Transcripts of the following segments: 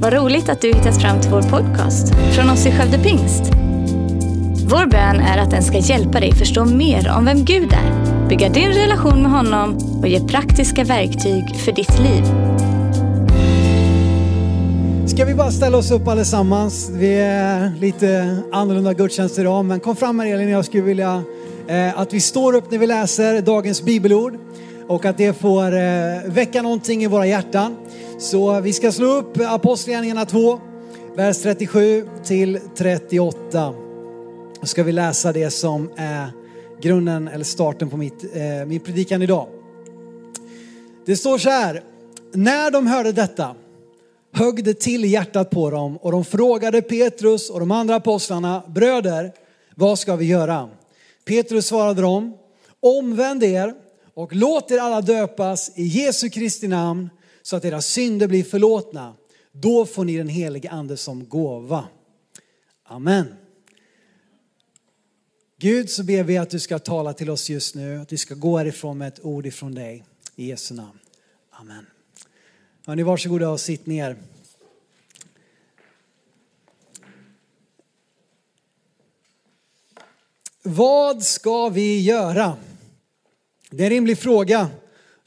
Vad roligt att du hittat fram till vår podcast från oss i Skövde Pingst. Vår bön är att den ska hjälpa dig förstå mer om vem Gud är, bygga din relation med honom och ge praktiska verktyg för ditt liv. Ska vi bara ställa oss upp allesammans? Vi är lite annorlunda gudstjänst idag, men kom fram här Elin, jag skulle vilja eh, att vi står upp när vi läser dagens bibelord och att det får eh, väcka någonting i våra hjärtan. Så vi ska slå upp Apostlagärningarna 2, vers 37 till 38. Då ska vi läsa det som är grunden eller starten på mitt, eh, min predikan idag. Det står så här, när de hörde detta högg det till i hjärtat på dem och de frågade Petrus och de andra apostlarna, bröder, vad ska vi göra? Petrus svarade dem, omvänd er och låt er alla döpas i Jesu Kristi namn så att era synder blir förlåtna. Då får ni den helige ande som gåva. Amen. Gud så ber vi att du ska tala till oss just nu, att vi ska gå härifrån med ett ord ifrån dig. I Jesu namn. Amen. Hörni, varsågoda och sitt ner. Vad ska vi göra? Det är en rimlig fråga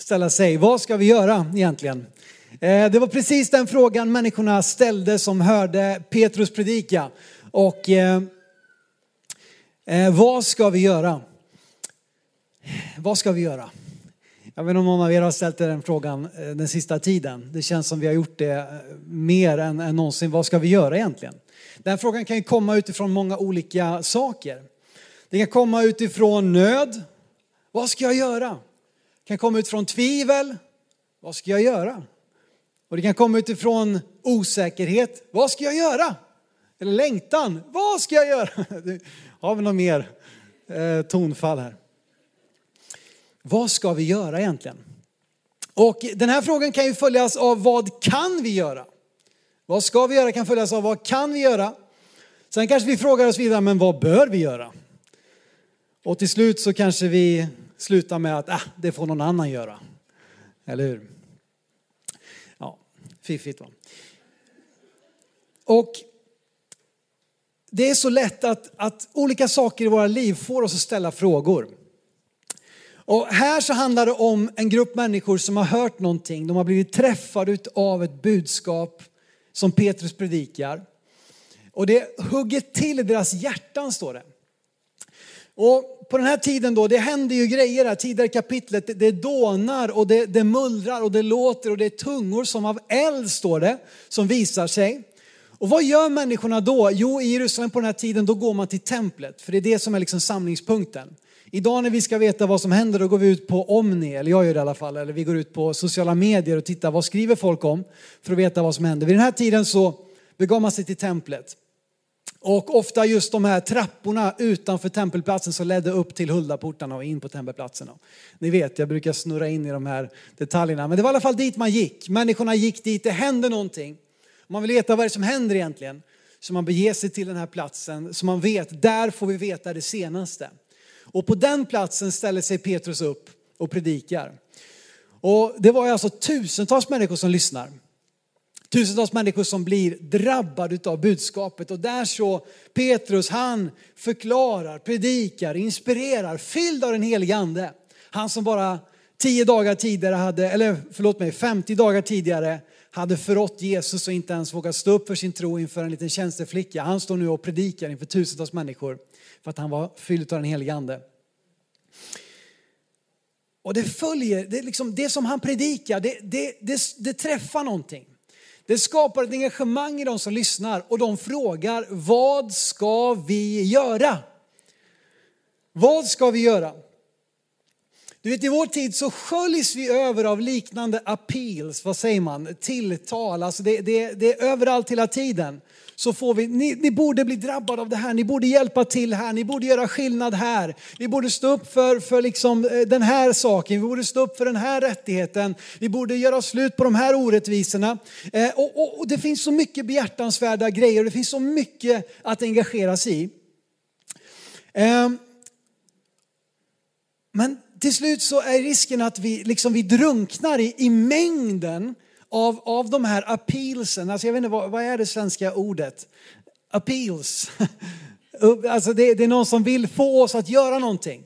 ställa sig. Vad ska vi göra egentligen? Eh, det var precis den frågan människorna ställde som hörde Petrus predika. Och eh, eh, vad ska vi göra? Vad ska vi göra? Jag vet inte om någon av er har ställt den frågan eh, den sista tiden. Det känns som vi har gjort det eh, mer än, än någonsin. Vad ska vi göra egentligen? Den frågan kan ju komma utifrån många olika saker. Det kan komma utifrån nöd. Vad ska jag göra? Det kan komma utifrån tvivel. Vad ska jag göra? Och det kan komma utifrån osäkerhet. Vad ska jag göra? Eller längtan. Vad ska jag göra? Har vi något mer eh, tonfall här? Vad ska vi göra egentligen? Och den här frågan kan ju följas av vad kan vi göra? Vad ska vi göra kan följas av vad kan vi göra? Sen kanske vi frågar oss vidare, men vad bör vi göra? Och till slut så kanske vi slutar med att ah, det får någon annan göra. Eller hur? Ja, fiffigt va. Och det är så lätt att, att olika saker i våra liv får oss att ställa frågor. Och här så handlar det om en grupp människor som har hört någonting. De har blivit träffade av ett budskap som Petrus predikar. Och det hugger till i deras hjärtan står det. Och på den här tiden då, det händer ju grejer här, tidigare kapitlet, det, det dånar och det, det mullrar och det låter och det är tungor som av eld står det, som visar sig. Och vad gör människorna då? Jo, i Jerusalem på den här tiden, då går man till templet, för det är det som är liksom samlingspunkten. Idag när vi ska veta vad som händer, då går vi ut på Omni, eller jag gör det i alla fall, eller vi går ut på sociala medier och tittar vad skriver folk om för att veta vad som händer. Vid den här tiden så begav man sig till templet. Och ofta just de här trapporna utanför tempelplatsen som ledde upp till Huldaportarna och in på tempelplatsen. Ni vet, jag brukar snurra in i de här detaljerna. Men det var i alla fall dit man gick. Människorna gick dit, det hände någonting. Man vill veta vad det är som händer egentligen. Så man beger sig till den här platsen, så man vet, där får vi veta det senaste. Och på den platsen ställer sig Petrus upp och predikar. Och det var alltså tusentals människor som lyssnar. Tusentals människor som blir drabbade av budskapet. Och där så Petrus, han förklarar, predikar, inspirerar, fylld av den helige ande. Han som bara tio dagar tidigare hade, eller förlåt mig, 50 dagar tidigare hade förrått Jesus och inte ens vågat stå upp för sin tro inför en liten tjänsteflicka. Han står nu och predikar inför tusentals människor för att han var fylld av den helige ande. Och det följer, det, liksom, det som han predikar, det, det, det, det träffar någonting. Det skapar ett engagemang i de som lyssnar och de frågar, vad ska vi göra? Vad ska vi göra? Du vet i vår tid så sköljs vi över av liknande appeals, vad säger man, tilltal, alltså det, det, det är överallt hela tiden så får vi, ni, ni, borde bli drabbade av det här, ni borde hjälpa till här, ni borde göra skillnad här. Vi borde stå upp för, för liksom eh, den här saken, vi borde stå upp för den här rättigheten, vi borde göra slut på de här orättvisorna. Eh, och, och, och, det finns så mycket behjärtansvärda grejer, det finns så mycket att engagera sig i. Eh, men till slut så är risken att vi, liksom, vi drunknar i, i mängden av, av de här appealsen, alltså jag vet inte vad, vad är det svenska ordet? Appeals. Alltså det, det är någon som vill få oss att göra någonting.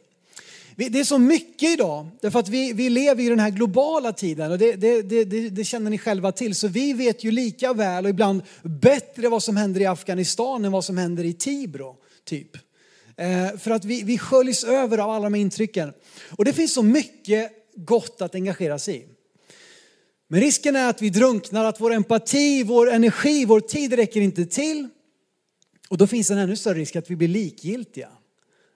Det är så mycket idag, därför att vi, vi lever i den här globala tiden och det, det, det, det, känner ni själva till. Så vi vet ju lika väl och ibland bättre vad som händer i Afghanistan än vad som händer i Tibro, typ. Eh, för att vi, vi sköljs över av alla de här intrycken. Och det finns så mycket gott att engagera sig i. Men risken är att vi drunknar, att vår empati, vår energi, vår tid räcker inte till. Och då finns en ännu större risk att vi blir likgiltiga.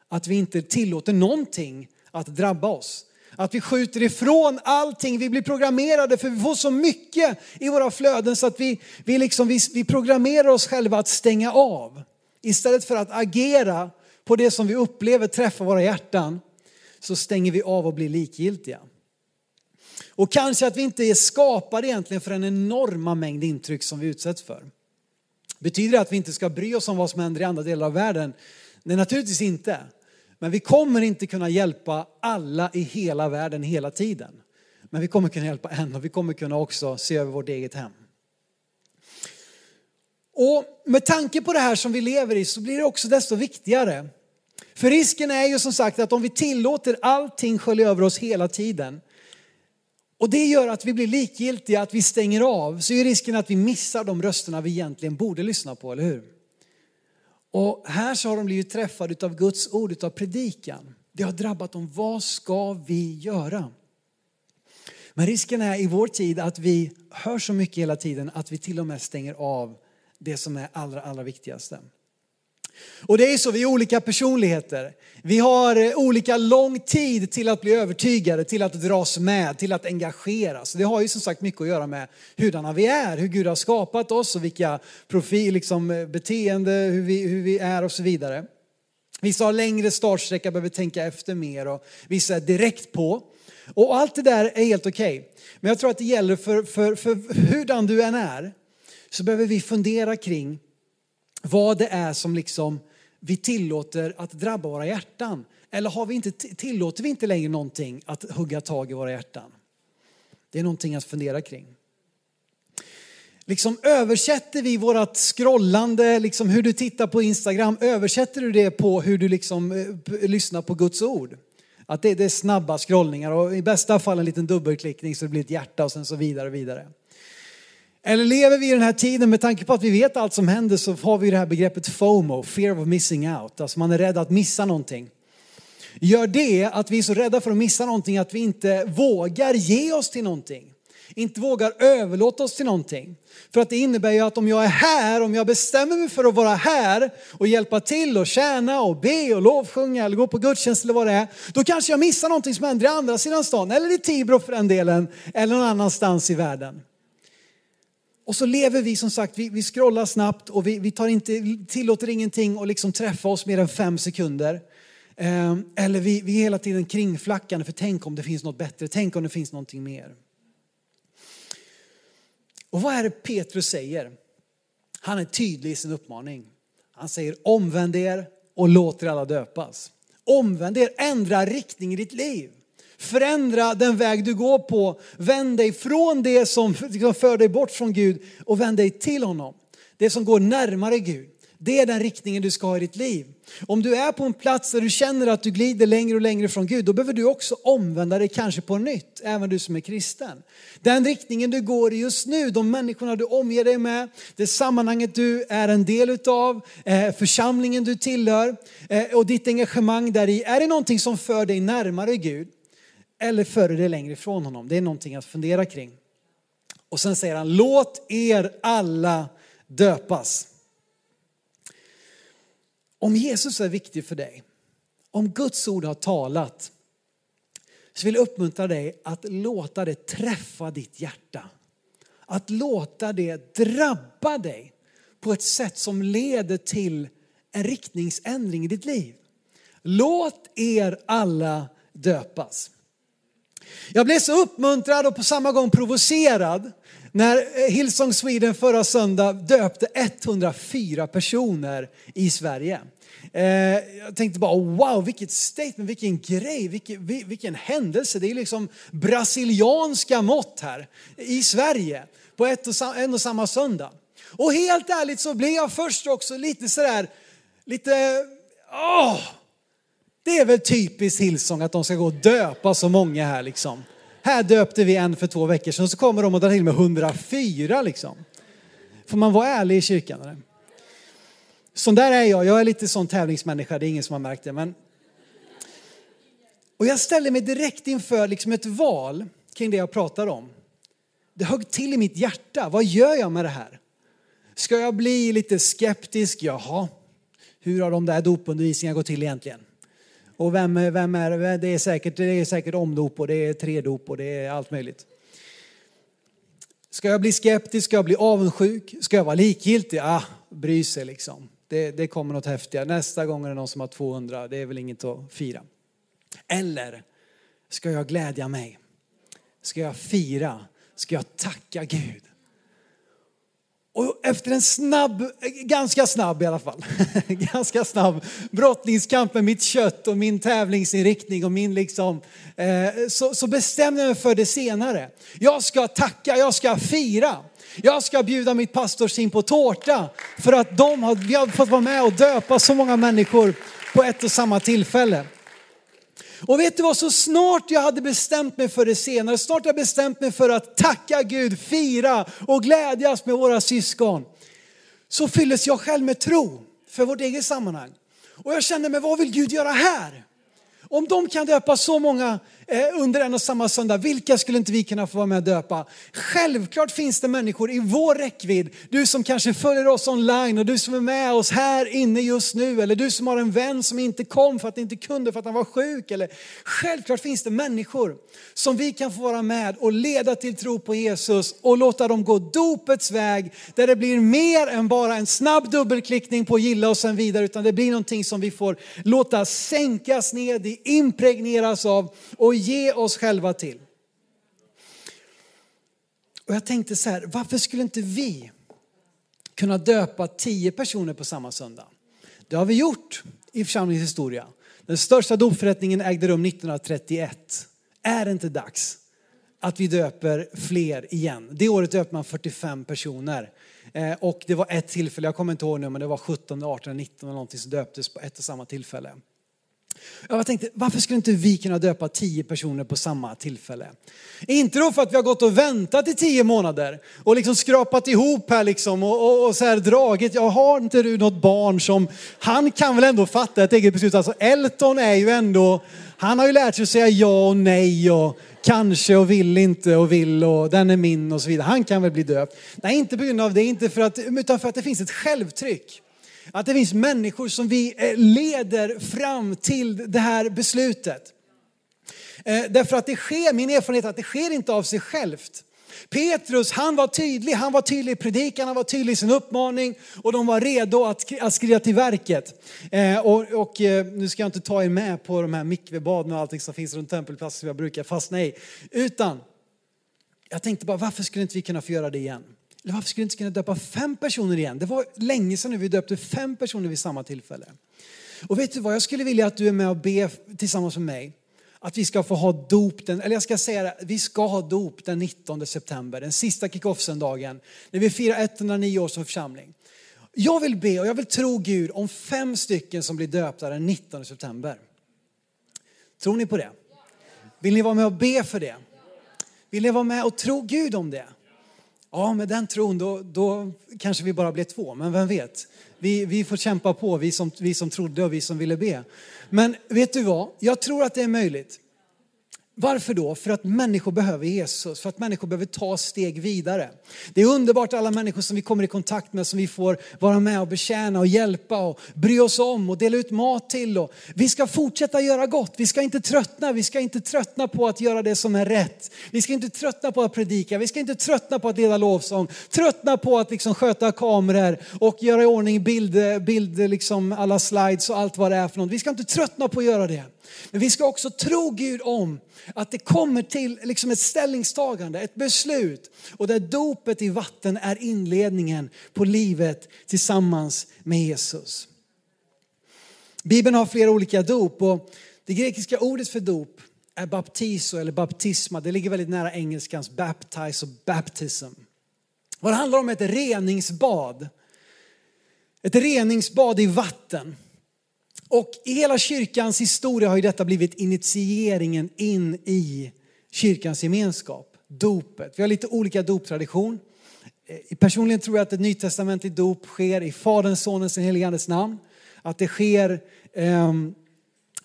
Att vi inte tillåter någonting att drabba oss. Att vi skjuter ifrån allting. Vi blir programmerade för vi får så mycket i våra flöden så att vi, vi, liksom, vi, vi programmerar oss själva att stänga av. Istället för att agera på det som vi upplever träffar våra hjärtan så stänger vi av och blir likgiltiga. Och kanske att vi inte är skapade egentligen för den enorma mängd intryck som vi utsätts för. Betyder det att vi inte ska bry oss om vad som händer i andra delar av världen? Nej, naturligtvis inte. Men vi kommer inte kunna hjälpa alla i hela världen hela tiden. Men vi kommer kunna hjälpa en och vi kommer kunna också se över vårt eget hem. Och med tanke på det här som vi lever i så blir det också desto viktigare. För risken är ju som sagt att om vi tillåter allting skölja över oss hela tiden och det gör att vi blir likgiltiga, att vi stänger av, så är risken att vi missar de rösterna vi egentligen borde lyssna på, eller hur? Och här så har de blivit träffade av Guds ord, av predikan. Det har drabbat dem. Vad ska vi göra? Men risken är i vår tid att vi hör så mycket hela tiden att vi till och med stänger av det som är allra, allra viktigaste. Och det är så, vi är olika personligheter. Vi har eh, olika lång tid till att bli övertygade, till att dras med, till att engageras. Det har ju som sagt mycket att göra med hurdana vi är, hur Gud har skapat oss och vilka profil, liksom, eh, beteende, hur vi, hur vi är och så vidare. Vissa har längre startsträcka, behöver tänka efter mer och vissa är direkt på. Och allt det där är helt okej. Okay. Men jag tror att det gäller för, för, för hurdan du än är, så behöver vi fundera kring vad det är som liksom vi tillåter att drabba våra hjärtan. Eller har vi inte, tillåter vi inte längre någonting att hugga tag i våra hjärtan? Det är någonting att fundera kring. Liksom översätter vi vårt scrollande, liksom hur du tittar på Instagram, översätter du det på hur du liksom, eh, lyssnar på Guds ord? Att det, det, är snabba scrollningar och i bästa fall en liten dubbelklickning så det blir ett hjärta och sen så vidare och vidare. Eller lever vi i den här tiden med tanke på att vi vet allt som händer så har vi det här begreppet FOMO, fear of missing out. Alltså man är rädd att missa någonting. Gör det att vi är så rädda för att missa någonting att vi inte vågar ge oss till någonting. Inte vågar överlåta oss till någonting. För att det innebär ju att om jag är här, om jag bestämmer mig för att vara här och hjälpa till och tjäna och be och lovsjunga eller gå på gudstjänst eller vad det är. Då kanske jag missar någonting som händer i andra sidan stan eller i Tibro för den delen eller någon annanstans i världen. Och så lever vi som sagt, vi, vi scrollar snabbt och vi, vi tar inte, tillåter ingenting att liksom träffa oss mer än fem sekunder. Eh, eller vi, vi är hela tiden kringflackande för tänk om det finns något bättre, tänk om det finns någonting mer. Och vad är det Petrus säger? Han är tydlig i sin uppmaning. Han säger omvänd er och låt er alla döpas. Omvänd er, ändra riktning i ditt liv. Förändra den väg du går på. Vänd dig från det som liksom för dig bort från Gud och vänd dig till honom. Det som går närmare Gud. Det är den riktningen du ska ha i ditt liv. Om du är på en plats där du känner att du glider längre och längre från Gud, då behöver du också omvända dig kanske på nytt, även du som är kristen. Den riktningen du går i just nu, de människorna du omger dig med, det sammanhanget du är en del utav, eh, församlingen du tillhör eh, och ditt engagemang där i, är det någonting som för dig närmare Gud? Eller före det längre ifrån honom. Det är någonting att fundera kring. Och sen säger han, låt er alla döpas. Om Jesus är viktig för dig, om Guds ord har talat, så vill jag uppmuntra dig att låta det träffa ditt hjärta. Att låta det drabba dig på ett sätt som leder till en riktningsändring i ditt liv. Låt er alla döpas. Jag blev så uppmuntrad och på samma gång provocerad när eh, Hillsong Sweden förra söndag döpte 104 personer i Sverige. Eh, jag tänkte bara wow, vilket statement, vilken grej, vilken, vilken händelse. Det är liksom brasilianska mått här i Sverige på ett och, en och samma söndag. Och helt ärligt så blev jag först också lite sådär, lite, åh, det är väl typiskt Hillsong att de ska gå och döpa så många här liksom. Här döpte vi en för två veckor sedan så kommer de och drar till med 104 liksom. Får man vara ärlig i kyrkan? Eller? Sån där är jag, jag är lite sån tävlingsmänniska, det är ingen som har märkt det. Men... Och jag ställer mig direkt inför liksom ett val kring det jag pratar om. Det högg till i mitt hjärta, vad gör jag med det här? Ska jag bli lite skeptisk? Jaha, hur har de där dopundervisningarna gått till egentligen? Och vem, vem är det? Är säkert, det är säkert omdop och det är tredop och det är allt möjligt. Ska jag bli skeptisk? Ska jag bli avundsjuk? Ska jag vara likgiltig? Ah, bry sig liksom. Det, det kommer något häftigare. Nästa gång är det någon som har 200. Det är väl inget att fira. Eller ska jag glädja mig? Ska jag fira? Ska jag tacka Gud? Och efter en snabb, ganska snabb i alla fall, ganska snabb brottningskamp med mitt kött och min tävlingsinriktning och min liksom, eh, så, så bestämde jag mig för det senare. Jag ska tacka, jag ska fira. Jag ska bjuda mitt pastorsin på tårta för att de har, vi har fått vara med och döpa så många människor på ett och samma tillfälle. Och vet du vad, så snart jag hade bestämt mig för det senare, snart jag bestämt mig för att tacka Gud, fira och glädjas med våra syskon, så fylldes jag själv med tro för vårt eget sammanhang. Och jag kände mig, vad vill Gud göra här? Om de kan döpa så många Eh, under en och samma söndag, vilka skulle inte vi kunna få vara med och döpa? Självklart finns det människor i vår räckvidd, du som kanske följer oss online och du som är med oss här inne just nu eller du som har en vän som inte kom för att inte kunde för att han var sjuk. Eller, självklart finns det människor som vi kan få vara med och leda till tro på Jesus och låta dem gå dopets väg där det blir mer än bara en snabb dubbelklickning på gilla och sen vidare utan det blir någonting som vi får låta sänkas ned i, impregneras av och ge oss själva till. Och jag tänkte så här, varför skulle inte vi kunna döpa tio personer på samma söndag? Det har vi gjort i församlingens historia. Den största dopförrättningen ägde rum 1931. Är det inte dags att vi döper fler igen? Det året döpte man 45 personer. Eh, och det var ett tillfälle, jag kommer inte ihåg nu, men det var 17, 18, 19 eller någonting som döptes på ett och samma tillfälle. Jag tänkte, varför skulle inte vi kunna döpa tio personer på samma tillfälle? Inte då för att vi har gått och väntat i tio månader och liksom skrapat ihop här liksom och, och, och så här dragit. Jag har inte du något barn som, han kan väl ändå fatta ett eget beslut. Alltså Elton är ju ändå, han har ju lärt sig att säga ja och nej och kanske och vill inte och vill och den är min och så vidare. Han kan väl bli döpt. Nej, inte på grund av det, inte för att, utan för att det finns ett självtryck. Att det finns människor som vi eh, leder fram till det här beslutet. Eh, därför att det sker, min erfarenhet är att det sker inte av sig självt. Petrus, han var tydlig, han var tydlig i predikan, han var tydlig i sin uppmaning och de var redo att, att skrida till verket. Eh, och, och eh, nu ska jag inte ta er med på de här mikvebaden och allting som finns runt tempelplatsen som jag brukar fastna i. Utan jag tänkte bara, varför skulle inte vi kunna få göra det igen? Eller varför skulle vi inte kunna döpa fem personer igen? Det var länge sedan nu vi döpte fem personer vid samma tillfälle. Och vet du vad, jag skulle vilja att du är med och ber tillsammans med mig. Att vi ska få ha dop, den, eller jag ska säga det, vi ska ha dop den 19 september, den sista kick-off-söndagen, när vi firar 109 år som församling. Jag vill be och jag vill tro Gud om fem stycken som blir döpta den 19 september. Tror ni på det? Vill ni vara med och be för det? Vill ni vara med och tro Gud om det? Ja, med den tron då, då kanske vi bara blev två, men vem vet? Vi, vi får kämpa på, vi som, vi som trodde och vi som ville be. Men vet du vad? Jag tror att det är möjligt. Varför då? För att människor behöver Jesus, för att människor behöver ta steg vidare. Det är underbart alla människor som vi kommer i kontakt med, som vi får vara med och betjäna och hjälpa och bry oss om och dela ut mat till. Och vi ska fortsätta göra gott, vi ska inte tröttna, vi ska inte tröttna på att göra det som är rätt. Vi ska inte tröttna på att predika, vi ska inte tröttna på att leda lovsång, tröttna på att liksom sköta kameror och göra i ordning bilder, bild liksom alla slides och allt vad det är för något. Vi ska inte tröttna på att göra det. Men vi ska också tro Gud om att det kommer till liksom ett ställningstagande, ett beslut. Och där dopet i vatten är inledningen på livet tillsammans med Jesus. Bibeln har flera olika dop och det grekiska ordet för dop är baptiso eller baptisma. Det ligger väldigt nära engelskans baptize och baptism. Vad det handlar om är ett reningsbad. Ett reningsbad i vatten. Och i hela kyrkans historia har ju detta blivit initieringen in i kyrkans gemenskap, dopet. Vi har lite olika doptradition. Eh, personligen tror jag att ett nytestamentligt dop sker i Faderns, Sonens och helige Andes namn. Att det sker eh,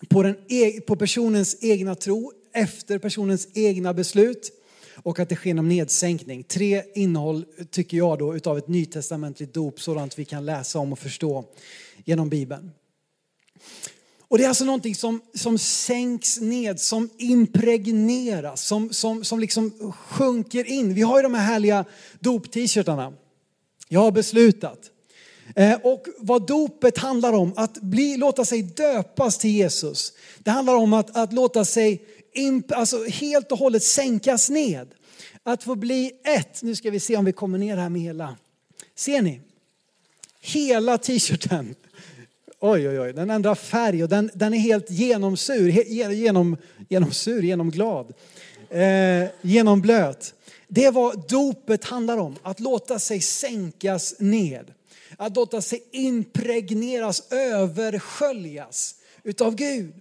på, den, e, på personens egna tro, efter personens egna beslut och att det sker genom nedsänkning. Tre innehåll tycker jag då utav ett nytestamentligt dop, sådant vi kan läsa om och förstå genom Bibeln. Och det är alltså någonting som, som sänks ned, som impregneras, som, som, som liksom sjunker in. Vi har ju de här härliga dop-t-shirtarna. Jag har beslutat. Eh, och vad dopet handlar om, att bli, låta sig döpas till Jesus. Det handlar om att, att låta sig imp, alltså helt och hållet sänkas ned. Att få bli ett. Nu ska vi se om vi kommer ner här med hela. Ser ni? Hela t-shirten Oj, oj, oj, den ändrar färg och den, den är helt genomsur, genom, genomsur, genomglad, eh, genomblöt. Det är vad dopet handlar om, att låta sig sänkas ned. Att låta sig impregneras, översköljas utav Gud.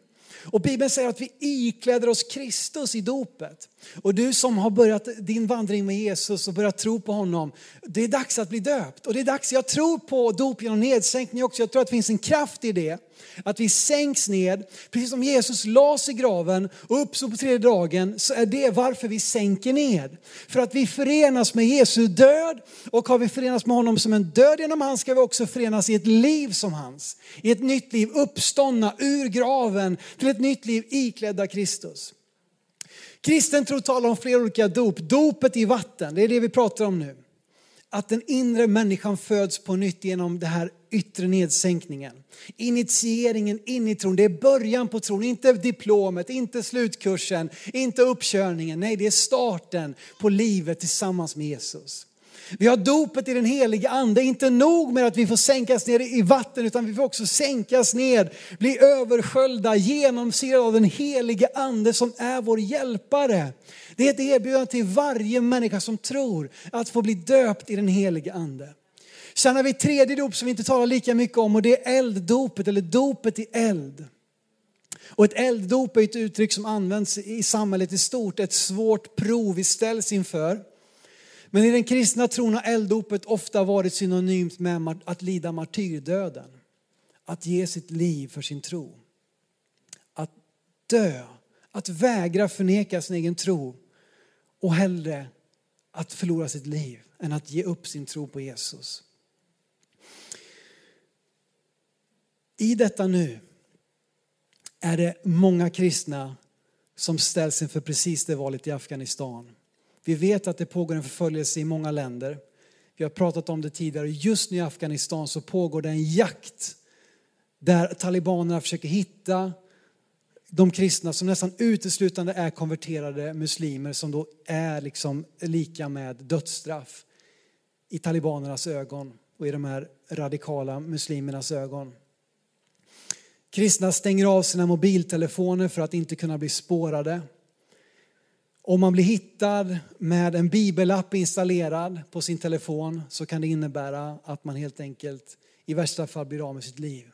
Och Bibeln säger att vi ikläder oss Kristus i dopet. Och du som har börjat din vandring med Jesus och börjat tro på honom, det är dags att bli döpt. Och det är dags, jag tror på dop genom nedsänkning också, jag tror att det finns en kraft i det. Att vi sänks ned, precis som Jesus lades i graven och uppstod på tredje dagen, så är det varför vi sänker ned. För att vi förenas med Jesu död och har vi förenats med honom som en död genom hans ska vi också förenas i ett liv som hans. I ett nytt liv, uppståndna ur graven till ett nytt liv iklädda Kristus. Kristen tro talar om flera olika dop. Dopet i vatten, det är det vi pratar om nu. Att den inre människan föds på nytt genom det här yttre nedsänkningen. Initieringen in i tron, det är början på tron, inte diplomet, inte slutkursen, inte uppkörningen. Nej, det är starten på livet tillsammans med Jesus. Vi har dopet i den heliga ande, inte nog med att vi får sänkas ner i vatten utan vi får också sänkas ner, bli översköljda, genomsyrade av den heliga ande som är vår hjälpare. Det är ett erbjudande till varje människa som tror att få bli döpt i den heliga ande. Sen har vi ett tredje dop som vi inte talar lika mycket om och det är elddopet eller dopet i eld. Och ett elddop är ett uttryck som används i samhället i stort, ett svårt prov vi ställs inför. Men i den kristna tron har elddopet ofta varit synonymt med att lida martyrdöden. Att ge sitt liv för sin tro. Att dö, att vägra förneka sin egen tro och hellre att förlora sitt liv än att ge upp sin tro på Jesus. I detta nu är det många kristna som ställs inför precis det valet i Afghanistan. Vi vet att det pågår en förföljelse i många länder. Vi har pratat om det tidigare. Just nu i Afghanistan så pågår det en jakt där talibanerna försöker hitta de kristna som nästan uteslutande är konverterade muslimer som då är liksom lika med dödsstraff i talibanernas ögon och i de här radikala muslimernas ögon. Kristna stänger av sina mobiltelefoner för att inte kunna bli spårade. Om man blir hittad med en bibelapp installerad på sin telefon så kan det innebära att man helt enkelt i värsta fall blir av med sitt liv.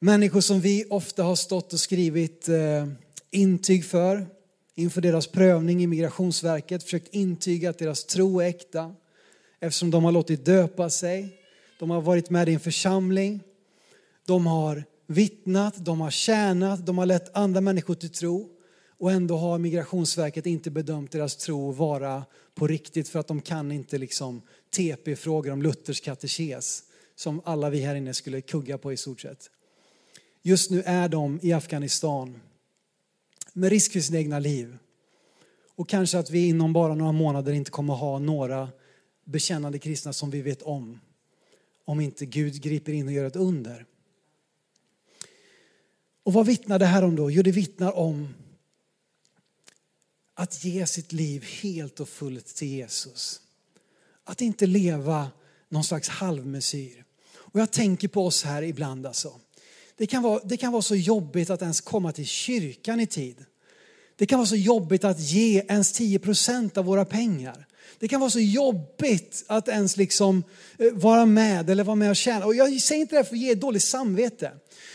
Människor som vi ofta har stått och skrivit eh, intyg för inför deras prövning i Migrationsverket, försökt intyga att deras tro är äkta eftersom de har låtit döpa sig, de har varit med i en församling, de har vittnat, de har tjänat, de har lett andra människor till tro. Och ändå har Migrationsverket inte bedömt deras tro vara på riktigt för att de kan inte liksom TP-frågor om Luthers katekes som alla vi här inne skulle kugga på i stort sett. Just nu är de i Afghanistan med risk för sina egna liv. Och kanske att vi inom bara några månader inte kommer ha några bekännande kristna som vi vet om. Om inte Gud griper in och gör ett under. Och vad vittnar det här om då? Jo, det vittnar om att ge sitt liv helt och fullt till Jesus. Att inte leva någon slags halvmesyr. Och jag tänker på oss här ibland alltså. Det kan, vara, det kan vara så jobbigt att ens komma till kyrkan i tid. Det kan vara så jobbigt att ge ens 10 procent av våra pengar. Det kan vara så jobbigt att ens liksom eh, vara med eller vara med och tjäna. Och jag säger inte det här för att ge dåligt samvete.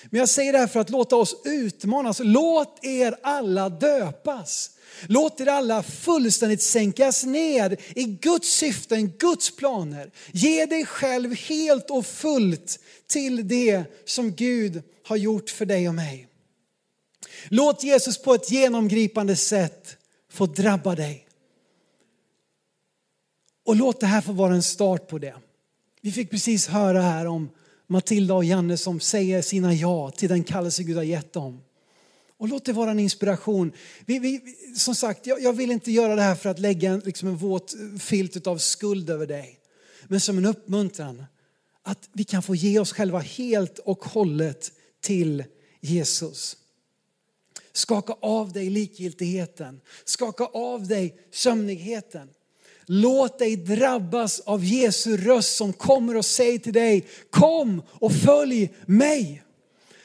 Men jag säger det här för att låta oss utmanas. Låt er alla döpas. Låt er alla fullständigt sänkas ner i Guds syften, Guds planer. Ge dig själv helt och fullt till det som Gud har gjort för dig och mig. Låt Jesus på ett genomgripande sätt få drabba dig. Och låt det här få vara en start på det. Vi fick precis höra här om Matilda och Janne som säger sina ja till den kallelse Gud har gett dem. Och låt det vara en inspiration. Vi, vi, som sagt, jag, jag, vill inte göra det här för att lägga en, liksom en våt filt av skuld över dig. Men som en uppmuntran att vi kan få ge oss själva helt och hållet till Jesus. Skaka av dig likgiltigheten. Skaka av dig sömnigheten. Låt dig drabbas av Jesu röst som kommer och säger till dig, kom och följ mig.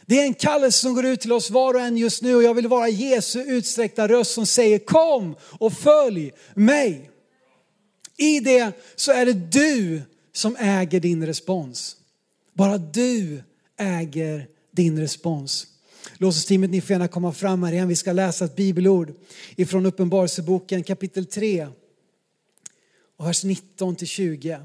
Det är en kallelse som går ut till oss var och en just nu och jag vill vara Jesu utsträckta röst som säger kom och följ mig. I det så är det du som äger din respons. Bara du äger din respons. Låtsasteamet, ni får gärna komma fram här igen. Vi ska läsa ett bibelord ifrån Uppenbarelseboken kapitel 3 och vers 19 till 20.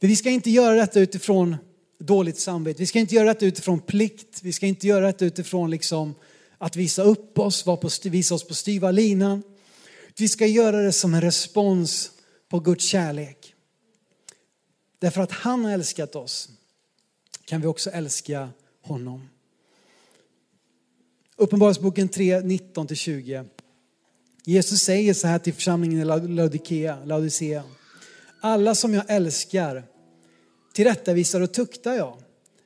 För vi ska inte göra detta utifrån dåligt samvete. Vi ska inte göra detta utifrån plikt. Vi ska inte göra detta utifrån liksom att visa upp oss, vara på, visa oss på styva linan. Vi ska göra det som en respons på Guds kärlek. Därför att han har älskat oss kan vi också älska honom. Uppenbarelseboken 3, 19-20. Jesus säger så här till församlingen i Laodicea, Laodicea. Alla som jag älskar tillrättavisar och tuktar jag.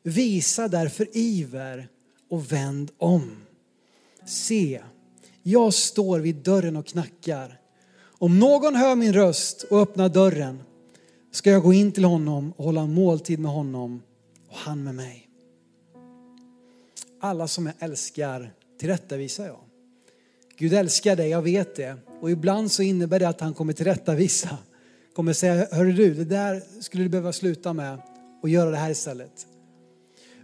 Visa därför iver och vänd om. Se, jag står vid dörren och knackar. Om någon hör min röst och öppnar dörren ska jag gå in till honom och hålla en måltid med honom och han med mig. Alla som jag älskar tillrättavisar jag. Gud älskar dig, jag vet det. Och ibland så innebär det att han kommer tillrättavisa. Kommer säga, hörru du, det där skulle du behöva sluta med och göra det här istället.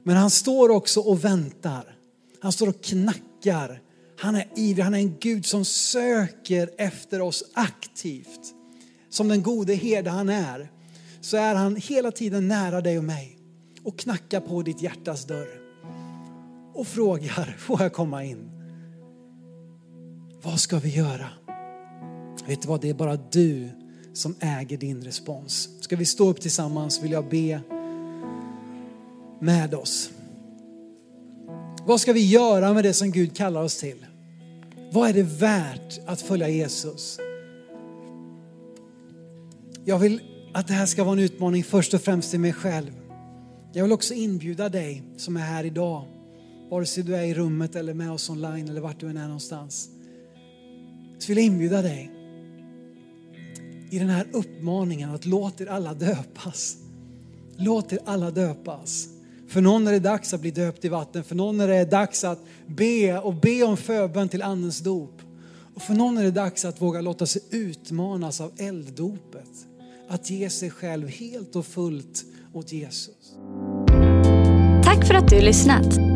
Men han står också och väntar. Han står och knackar. Han är ivrig, han är en Gud som söker efter oss aktivt. Som den gode herde han är, så är han hela tiden nära dig och mig och knackar på ditt hjärtas dörr och frågar, får jag komma in? Vad ska vi göra? Vet du vad, det är bara du som äger din respons. Ska vi stå upp tillsammans vill jag be med oss. Vad ska vi göra med det som Gud kallar oss till? Vad är det värt att följa Jesus? Jag vill att det här ska vara en utmaning först och främst till mig själv. Jag vill också inbjuda dig som är här idag, vare sig du är i rummet eller med oss online eller vart du än är någonstans. Så vill jag inbjuda dig i den här uppmaningen att låt er alla döpas. Låt er alla döpas. För någon är det dags att bli döpt i vatten, för någon är det dags att be och be om förbön till andens dop. Och för någon är det dags att våga låta sig utmanas av elddopet. Att ge sig själv helt och fullt åt Jesus. Tack för att du lyssnat.